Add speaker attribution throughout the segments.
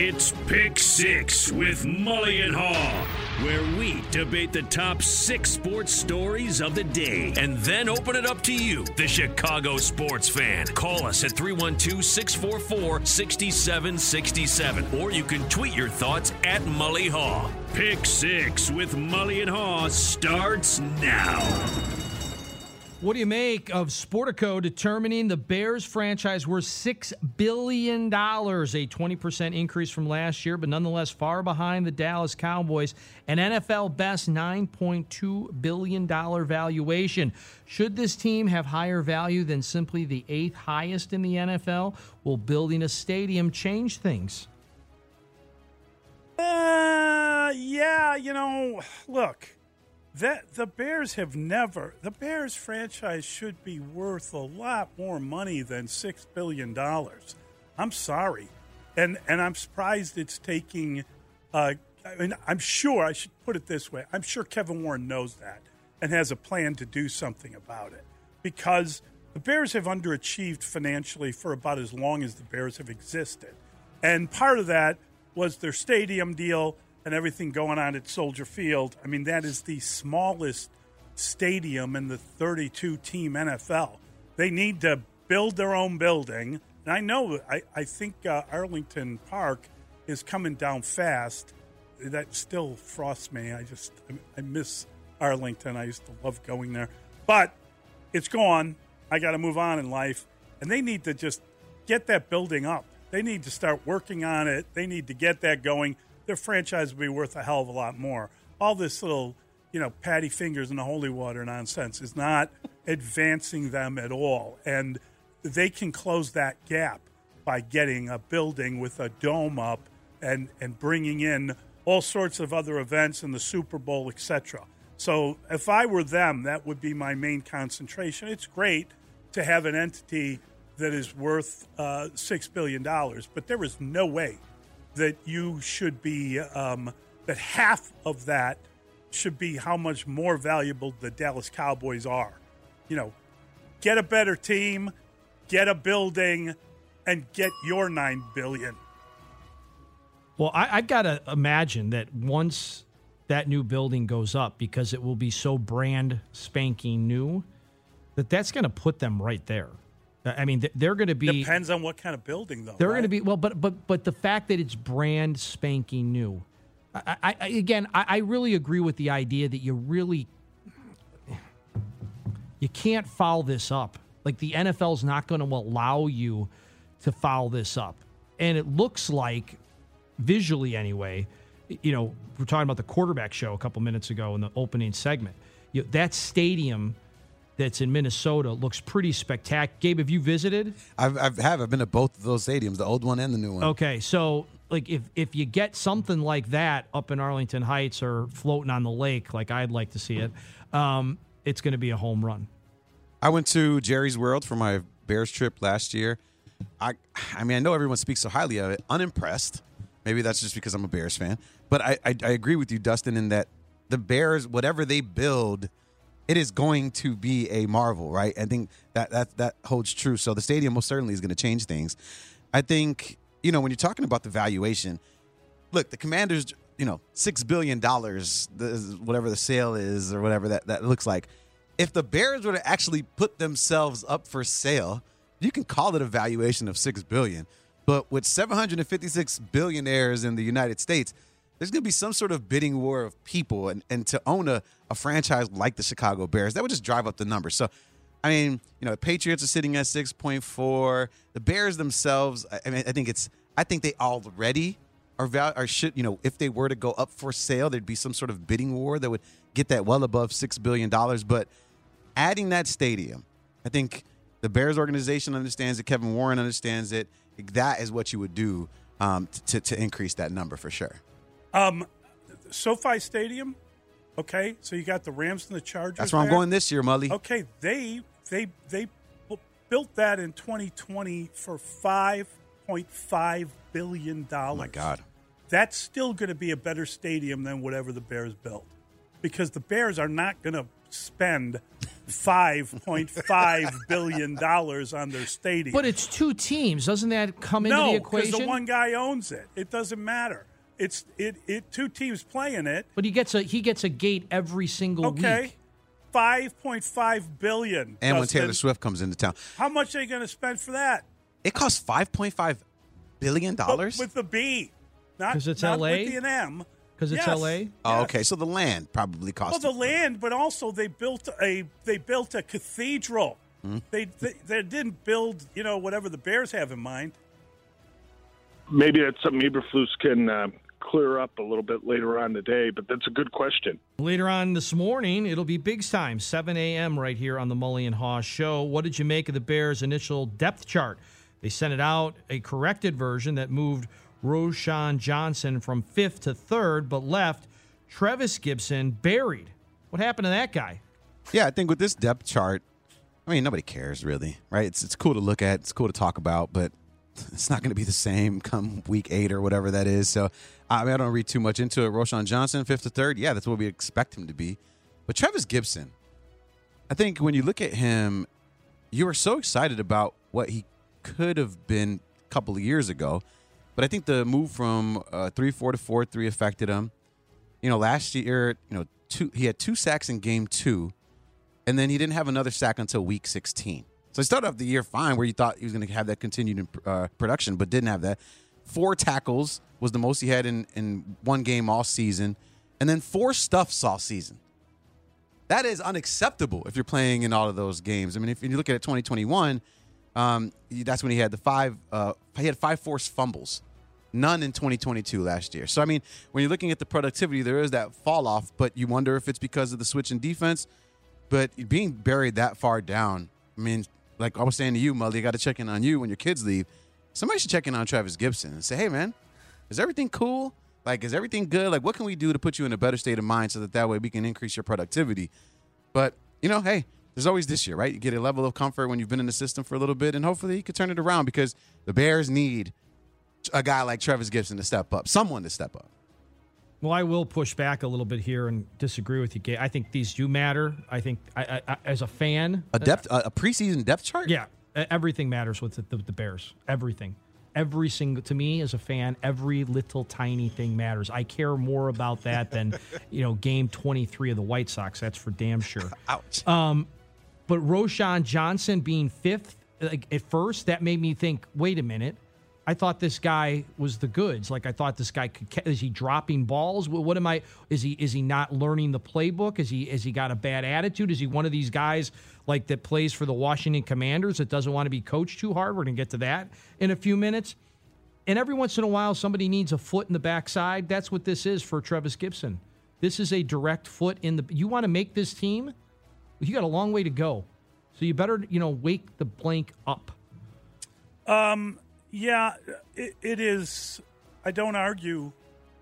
Speaker 1: It's Pick Six with Mully and Haugh, where we debate the top six sports stories of the day and then open it up to you, the Chicago sports fan. Call us at 312 644 6767, or you can tweet your thoughts at Mully Haugh. Pick Six with Mully and Haugh starts now.
Speaker 2: What do you make of Sportico determining the Bears franchise worth $6 billion, a 20% increase from last year, but nonetheless far behind the Dallas Cowboys, an NFL best $9.2 billion valuation? Should this team have higher value than simply the eighth highest in the NFL? Will building a stadium change things?
Speaker 3: Uh, yeah, you know, look that the Bears have never the Bears franchise should be worth a lot more money than six billion dollars. I'm sorry, and and I'm surprised it's taking. Uh, I mean, I'm sure I should put it this way. I'm sure Kevin Warren knows that and has a plan to do something about it because the Bears have underachieved financially for about as long as the Bears have existed, and part of that was their stadium deal and everything going on at Soldier Field. I mean, that is the smallest stadium in the 32 team NFL. They need to build their own building. And I know, I, I think uh, Arlington Park is coming down fast. That still frosts me. I just, I miss Arlington. I used to love going there. But it's gone. I got to move on in life. And they need to just get that building up. They need to start working on it. They need to get that going their franchise would be worth a hell of a lot more. All this little, you know, patty fingers in the holy water nonsense is not advancing them at all. And they can close that gap by getting a building with a dome up and, and bringing in all sorts of other events and the Super Bowl, etc. So if I were them, that would be my main concentration. It's great to have an entity that is worth uh, $6 billion, but there is no way that you should be um, that half of that should be how much more valuable the Dallas Cowboys are. You know, get a better team, get a building, and get your nine billion.
Speaker 2: Well, I, I got to imagine that once that new building goes up, because it will be so brand spanking new, that that's going to put them right there. Uh, I mean, they're going to be
Speaker 3: depends on what kind of building, though.
Speaker 2: They're
Speaker 3: right?
Speaker 2: going to be well, but but but the fact that it's brand spanking new. I, I again, I, I really agree with the idea that you really you can't foul this up. Like the NFL's not going to allow you to foul this up, and it looks like visually anyway. You know, we're talking about the quarterback show a couple minutes ago in the opening segment. You know, that stadium that's in Minnesota looks pretty spectacular. Gabe, have you visited?
Speaker 4: I've, I've have. I've been to both of those stadiums, the old one and the new one.
Speaker 2: Okay, so like if if you get something like that up in Arlington Heights or floating on the lake, like I'd like to see it, um, it's going to be a home run.
Speaker 4: I went to Jerry's World for my Bears trip last year. I I mean I know everyone speaks so highly of it. Unimpressed. Maybe that's just because I'm a Bears fan. But I, I, I agree with you, Dustin, in that the Bears, whatever they build it is going to be a marvel, right? I think that that that holds true. So the stadium most certainly is going to change things. I think you know when you're talking about the valuation. Look, the Commanders, you know, six billion dollars, whatever the sale is or whatever that that looks like. If the Bears were to actually put themselves up for sale, you can call it a valuation of six billion, but with 756 billionaires in the United States, there's going to be some sort of bidding war of people, and, and to own a, a franchise like the Chicago Bears, that would just drive up the numbers. So, I mean, you know, the Patriots are sitting at 6.4. The Bears themselves, I, mean, I think it's, I think they already are val- are should you know if they were to go up for sale, there'd be some sort of bidding war that would get that well above six billion dollars. But adding that stadium, I think the Bears organization understands it. Kevin Warren understands it. That is what you would do um, to to increase that number for sure.
Speaker 3: Um, SoFi Stadium. Okay, so you got the Rams and the Chargers.
Speaker 4: That's where I'm going this year, Mully.
Speaker 3: Okay, they they they built that in 2020 for 5.5 billion dollars.
Speaker 4: Oh my God.
Speaker 3: That's still going to be a better stadium than whatever the Bears built, because the Bears are not going to spend 5.5 billion dollars on their stadium.
Speaker 2: But it's two teams. Doesn't that come into the equation?
Speaker 3: no,
Speaker 2: the
Speaker 3: because
Speaker 2: equation?
Speaker 3: the one guy owns it. It doesn't matter. It's it it two teams playing it.
Speaker 2: but he gets a he gets a gate every single day.
Speaker 3: Okay.
Speaker 2: week.
Speaker 3: Five point five billion.
Speaker 4: And when Taylor Swift comes into town,
Speaker 3: how much are they going to spend for that?
Speaker 4: it costs 5.5 billion dollars.
Speaker 3: with the B, not
Speaker 2: because it's
Speaker 3: not
Speaker 2: LA?
Speaker 3: with the an M.
Speaker 2: 'Cause it's
Speaker 3: Yes.
Speaker 2: LA?
Speaker 4: Oh, okay. So the land probably costs.
Speaker 3: Well,
Speaker 4: costs.
Speaker 3: the land, but also they built a they built a cathedral.
Speaker 4: Hmm?
Speaker 3: They, they they didn't build you know whatever the Bears have in mind.
Speaker 5: maybe that's something Eberflus can uh, clear up a little bit later on today. But that's a good question.
Speaker 2: Later on this morning, it'll be big time, 7 a.m. right here on the Mully and Haugh Show. What did you make of the Bears' initial depth chart? They sent it out, a corrected version that moved Roschon Johnson from fifth to third, but left Trevis Gipson buried. What happened to that guy?
Speaker 4: Yeah, I think with this depth chart, I mean, nobody cares really, right? It's it's cool to look at, it's cool to talk about, but it's not going to be the same come week eight or whatever that is. So, I mean, I don't read too much into it. Roschon Johnson, fifth to third, yeah, that's what we expect him to be. But Travis Gipson, I think when you look at him, you are so excited about what he could have been a couple of years ago. But I think the move from uh, three four to four three affected him. You know, last year, you know, two he had two sacks in game two, and then he didn't have another sack until week 16. So he started off the year fine, where you thought he was going to have that continued uh, production, but didn't have that. Four tackles was the most he had in in one game all season, and then four stuffs all season. That is unacceptable if you're playing in all of those games. I mean, if you look at it, 2021, um, that's when he had the five. Uh, he had five forced fumbles, none in 2022 last year. So I mean, when you're looking at the productivity, there is that fall off, but you wonder if it's because of the switch in defense. But being buried that far down, I mean, like I was saying to you, Mully, I got to check in on you when your kids leave. Somebody should check in on Travis Gipson and say, "Hey, man, is everything cool? Like, is everything good? Like, what can we do to put you in a better state of mind so that that way we can increase your productivity?" But you know, hey, there's always this year, right? You get a level of comfort when you've been in the system for a little bit, and hopefully you can turn it around because the Bears need a guy like Travis Gipson to step up, someone to step up.
Speaker 2: Well, I will push back a little bit here and disagree with you, Gabe. I think these do matter. I think, I, I, I, as a fan,
Speaker 4: A depth, a, a preseason depth chart.
Speaker 2: Yeah, everything matters with the, the, the Bears. Everything, every single to me as a fan, every little tiny thing matters. I care more about that than you know game twenty three of the White Sox. That's for damn sure.
Speaker 4: Ouch.
Speaker 2: Um, but Roschon Johnson being fifth, like at first, that made me think. Wait a minute. I thought this guy was the goods. Like I thought this guy could. Is he dropping balls? What, am I? Is he? Is he not learning the playbook? Is he? Is he got a bad attitude? Is he one of these guys like that plays for the Washington Commanders that doesn't want to be coached too hard? We're gonna get to that in a few minutes. And every once in a while, somebody needs a foot in the backside. That's what this is for Travis Gipson. This is a direct foot in the. You want to make this team? You got a long way to go. So you better, you know, wake the blank up.
Speaker 3: Um, Yeah, it, it is. I don't argue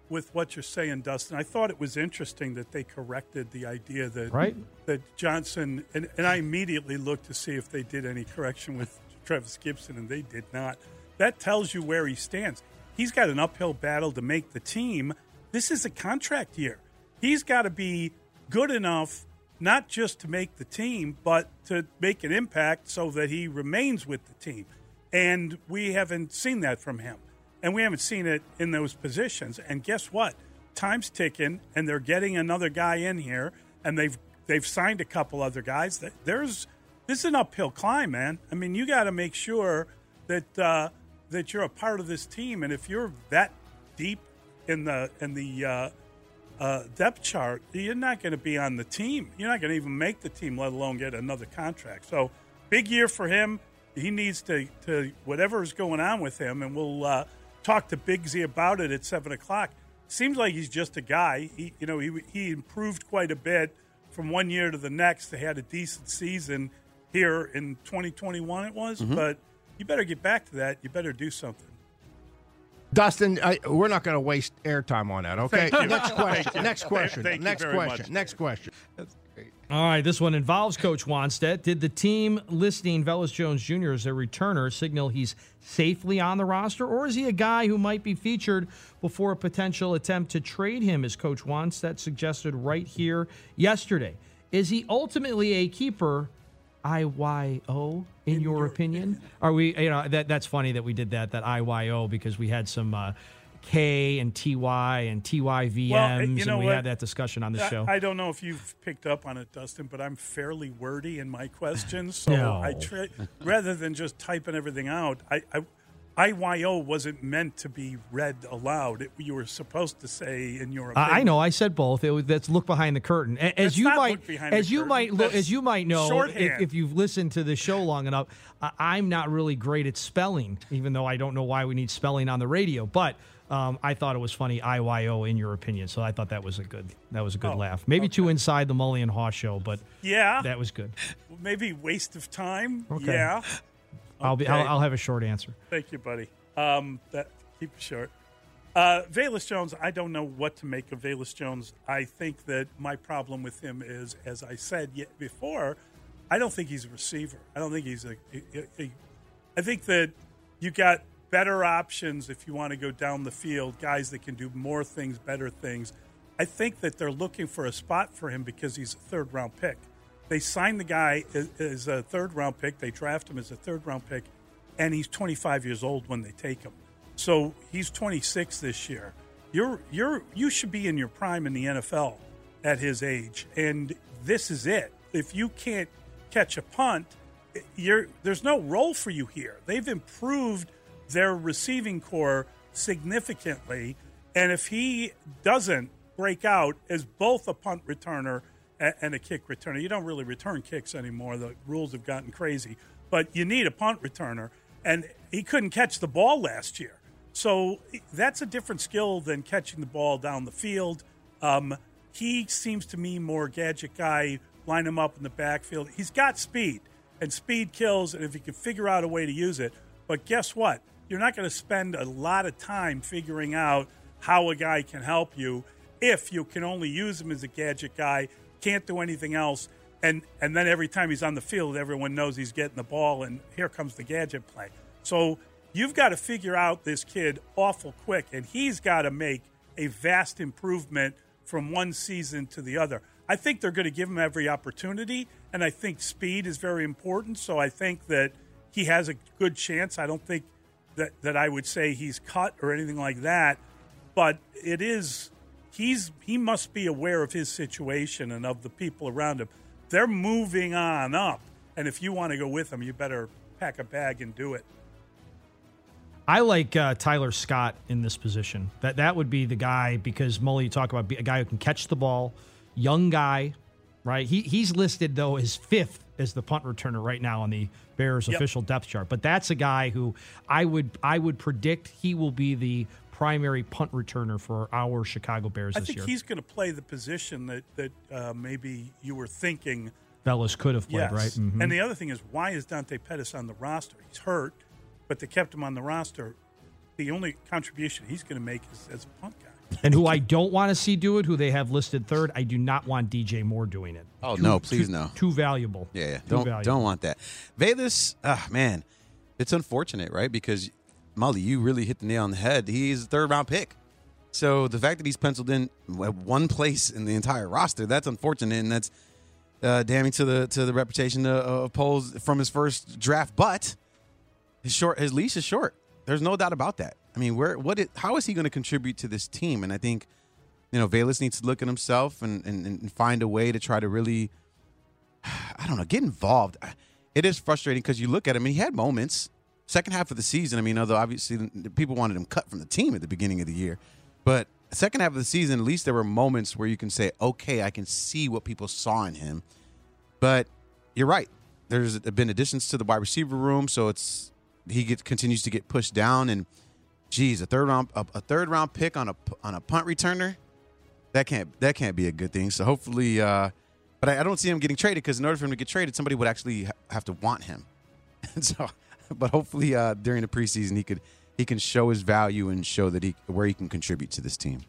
Speaker 3: with what you're saying, Dustin. I thought it was interesting that they corrected the idea that
Speaker 2: Right.
Speaker 3: that Johnson and, and I immediately looked to see if they did any correction with Travis Gipson, and they did not. That tells you where he stands. He's got an uphill battle to make the team. This is a contract year. He's got to be good enough not just to make the team, but to make an impact so that he remains with the team. And we haven't seen that from him. And we haven't seen it in those positions. And guess what? Time's ticking, and they're getting another guy in here, and they've they've signed a couple other guys. There's this is an uphill climb, man. I mean, you got to make sure that uh, that you're a part of this team, and if you're that deep in the in the uh, uh, depth chart, you're not going to be on the team. You're not going to even make the team, let alone get another contract. So, big year for him. He needs to to whatever is going on with him, and we'll uh, talk to Bigsy about it at seven o'clock. Seems like he's just a guy. He, you know, he he improved quite a bit from one year to the next. They had a decent season here in 2021. It was, but you better get back to that. You better do something.
Speaker 6: Dustin, I, we're not going to waste airtime on that. Okay.
Speaker 3: Thank you.
Speaker 6: Next question.
Speaker 3: Thank you.
Speaker 6: Next question.
Speaker 3: Thank you
Speaker 6: next
Speaker 3: very
Speaker 6: question.
Speaker 3: much.
Speaker 6: Next question.
Speaker 2: All right, this one involves Coach Wannstedt. Did the team listing Velus Jones Jr. as a returner signal he's safely on the roster, or is he a guy who might be featured before a potential attempt to trade him, as Coach Wannstedt suggested right here yesterday? Is he ultimately a keeper? IYO, in, your, opinion? Are we, you know, that that's funny that we did that, that IYO, because we had some uh, K and TY and TYVMs,
Speaker 3: Well, you know
Speaker 2: and we
Speaker 3: what?
Speaker 2: had that discussion on the
Speaker 3: I-
Speaker 2: show.
Speaker 3: I don't know if you've picked up on it, Dustin, but I'm fairly wordy in my questions. So
Speaker 2: No.
Speaker 3: I try, rather than just typing everything out, I, I IYO wasn't meant to be read aloud. It, you were supposed to say in your opinion.
Speaker 2: I know. I said both. It was, that's look behind the curtain. As
Speaker 3: That's
Speaker 2: you might,
Speaker 3: look
Speaker 2: as you
Speaker 3: curtain.
Speaker 2: might,
Speaker 3: That's
Speaker 2: as you might know, if, if you've listened to the show long enough, I- I'm not really great at spelling, even though I don't know why we need spelling on the radio. But um, I thought it was funny, IYO, in your opinion. So I thought that was a good, that was a good
Speaker 3: Oh,
Speaker 2: laugh. Maybe too inside the Mully and Haugh show, but
Speaker 3: Yeah,
Speaker 2: that was good.
Speaker 3: maybe waste of time.
Speaker 2: Okay.
Speaker 3: Yeah.
Speaker 2: I'll be,
Speaker 3: Okay.
Speaker 2: I'll, I'll have a short answer.
Speaker 3: Thank you, buddy. Um, that keep it short. Uh, Velus Jones, I don't know what to make of Velus Jones. I think that my problem with him is, as I said yet before, I don't think he's a receiver. I don't think he's a. a- a- I think that you got better options if you want to go down the field, guys that can do more things, better things. I think that they're looking for a spot for him because he's a third round pick. They signed the guy as, a third round pick. They draft him as a third round pick, and he's 25 years old when they take him. So he's 26 this year. You're you're you should be in your prime in the NFL at his age, and this is it. If you can't catch a punt, eh, you're there's no role for you here. They've improved their receiving corps significantly, and if he doesn't break out as both a punt returner and a kick returner, you don't really return kicks anymore. The rules have gotten crazy, but you need a punt returner, and he couldn't catch the ball last year. So that's a different skill than catching the ball down the field. Um, he seems to me more gadget guy. Line him up in the backfield. He's got speed, and speed kills. And if he can figure out a way to use it, but guess what? You're not going to spend a lot of time figuring out how a guy can help you if you can only use him as a gadget guy, can't do anything else, and and then every time he's on the field, everyone knows he's getting the ball, and here comes the gadget play. So you've got to figure out this kid awful quick, and he's got to make a vast improvement from one season to the other. I think they're going to give him every opportunity, and I think speed is very important. So I think that he has a good chance. I don't think that, that I would say he's cut or anything like that, but it is he's he must be aware of his situation and of the people around him. They're moving on up, and if you want to go with them, you better pack a bag and do it.
Speaker 2: I like uh, Tyler Scott in this position. That that would be the guy because Mully, you talk about a guy who can catch the ball, young guy, right? He he's listed though as fifth as the punt returner right now on the Bears
Speaker 3: Yep.
Speaker 2: official depth chart. But that's a guy who I would I would predict he will be the primary punt returner for our Chicago Bears
Speaker 3: I
Speaker 2: this
Speaker 3: think
Speaker 2: year.
Speaker 3: he's going to play the position that that uh, maybe you were thinking.
Speaker 2: Velus could have played,
Speaker 3: yes.
Speaker 2: right? Mhm.
Speaker 3: And the other thing is, why is Dante Pettis on the roster? He's hurt, but they kept him on the roster. The only contribution he's going to make is as a punt guy.
Speaker 2: And who I don't want to see do it, who they have listed third, I do not want DJ Moore doing it.
Speaker 4: Oh,
Speaker 2: Too-
Speaker 4: no, please
Speaker 2: too-
Speaker 4: no.
Speaker 2: Too valuable.
Speaker 4: Yeah, yeah.
Speaker 2: Too
Speaker 4: Don't
Speaker 2: valuable.
Speaker 4: don't want that. Velus, ah man, it's unfortunate, right? Because Mully, you really hit the nail on the head. He's a third round pick. So the fact that he's penciled in at one place in the entire roster, that's unfortunate, and that's uh, damning to the to the reputation of, of Poles from his first draft. But his short, his leash is short. There's no doubt about that. I mean, where what? How is he going to contribute to this team? And I think, you know, Velus needs to look at himself and, and, and find a way to try to really I don't know, get involved. it is frustrating because you look at him and he had moments. Second half of the season, I mean, although obviously people wanted him cut from the team at the beginning of the year, but second half of the season, at least there were moments where you can say, okay, I can see what people saw in him. But you're right. There's been additions to the wide receiver room, so it's he gets continues to get pushed down. And geez, a third round a, a third round pick on a on a punt returner, that can't that can't be a good thing. So hopefully, uh, but I, I don't see him getting traded because in order for him to get traded, somebody would actually ha- have to want him. And so, but hopefully uh, during the preseason he could he can show his value and show that he where he can contribute to this team.